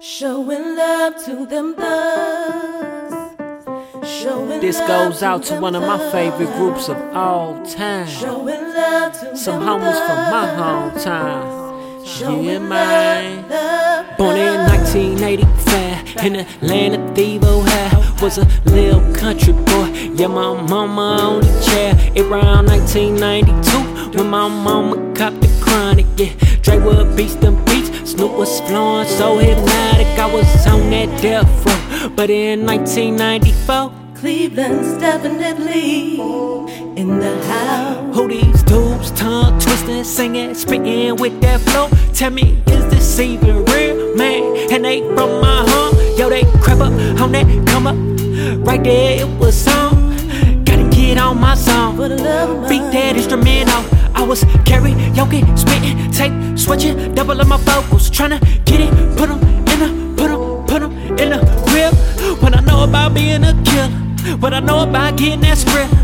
Showing love to them thugs. Showing This goes out to them one of my favorite groups of all time. Showing love to Some homies from my hometown. Showing Yeah, man. Born in 1985 in Atlanta, Thievo High. Was a little country boy. Yeah, my mama on the chair. Around 1992, when my mama copped the chronic. Yeah, Dre would beats them. Snoop was flowing so hypnotic. I was on that death row. But in 1994, Cleveland's definitely in the house. Who these dudes, tongue twisting, singing, spitting with that flow? Tell me, is this even real, man? And they from my home, yo, they crap up on that come up. Right there, it was on. Gotta get on my song. For the love Beat that instrumental. I was karaoke, spitting, switching, double on my vocals, tryna get it, put 'em in a, put 'em, put 'em in a grip. When I know about being a killer, what I know about getting that script.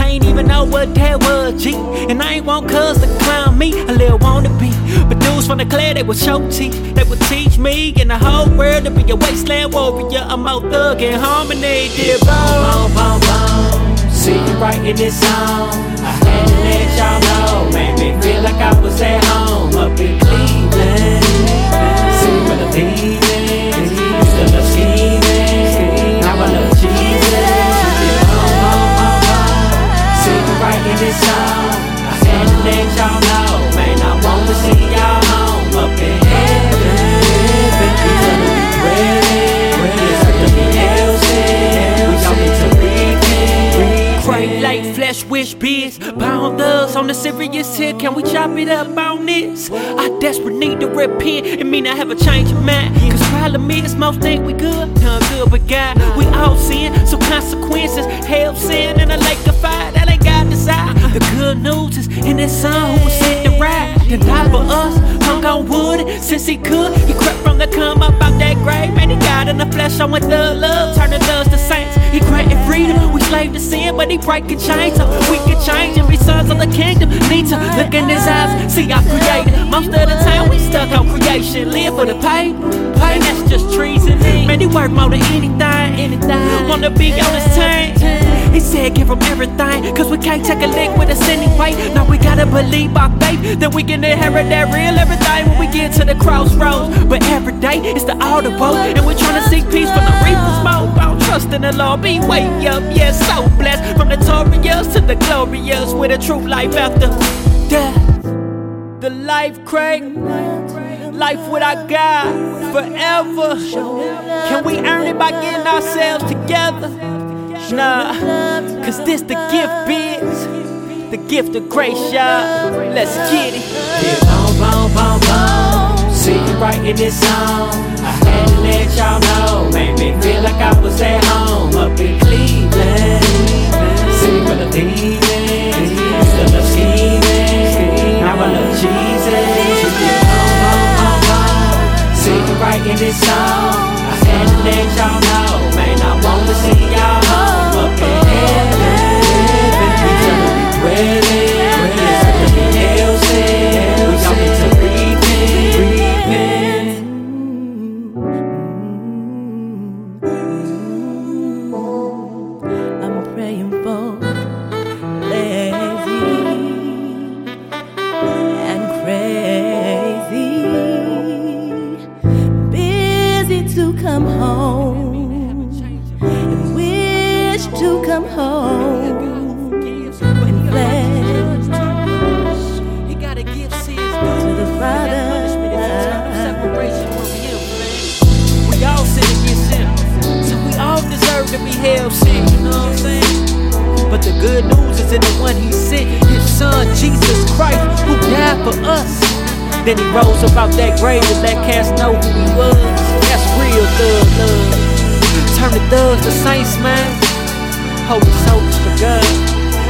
I ain't even know what that was, G. And I ain't want cuz to clown me, a little wannabe. But dudes from the clear, they would show teach, they would teach me and the whole world to be a wasteland warrior. I'm out thug and harmony, dear Bone, boom, boom. See you right in this song. I had to let y'all know, made me feel like I was at home this song. I had let y'all know, man, I want to see y'all home up in heaven. We gonna be it's healthy. We all need to repent. Cray like flesh wish biz, bound thugs on the serious here. Can we chop it up on this? I desperate need to repent. It mean I have a change of mind. Cause problem is most think we good, none good but God. We all sin, so consequences. Hell sin and a lake of fire The good news is in this son who was sent to ride. Then died for us, hung on wood. Since he could, he crept from the come up out that grave. Man, he got in the flesh on with the love. Turning doves to saints. He granted freedom. We slave to sin, but he breaking chains so we can change and be sons of the kingdom. Need to look in his eyes, see our creator. Most of the time we stuck on creation, live for the pay. Pay, that's just treason. Man, he work more than anything, anything. Wanna be on his team. He said, give him everything, cause we can't take a lick with us anyway. Now we gotta believe by faith that we can inherit that real everything when we get to the crossroads. But every day it's the audible, and we're trying to seek peace from the reaper's mode. Don't trust in the Lord, be wake up, yeah, so blessed. From the notorious to the glorious, with a true life after death. The life crack, life without God, forever. Can we earn it by getting ourselves together? Nah, cause this the gift, bitch. The gift of grace, y'all. Let's get it. Yeah, boom, boom, boom, boom. See you right in this song. I had to let y'all know. Made me feel like I was at home up in Cleveland. City for the. Used to love scheming. Now I love Jesus. Yeah, boom, boom, boom, boom. See you right in this song. I had to let y'all know. Home to the Father. We all sin against him. So we all deserve to be held sick, you know what I'm saying? But the good news is in the one he sent, his son Jesus Christ, who died for us. Then he rose up out that grave to let cats know who he was. That's real thug love. Turn the thugs to saints, man. Holy souls for God.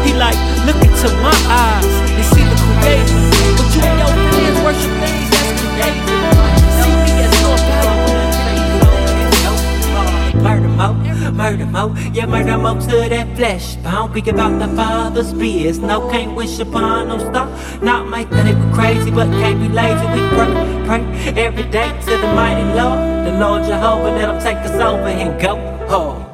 He like, look into my eyes and see the creator. But you and your friends worship things that's created. See me as than Murder mo, murder more. Yeah, murder more to that flesh. I don't about the Father's biz. No, can't wish upon no star. Not my think we crazy, but can't be lazy. We pray, pray every day to the mighty Lord. The Lord Jehovah, let him take us over and go. Oh.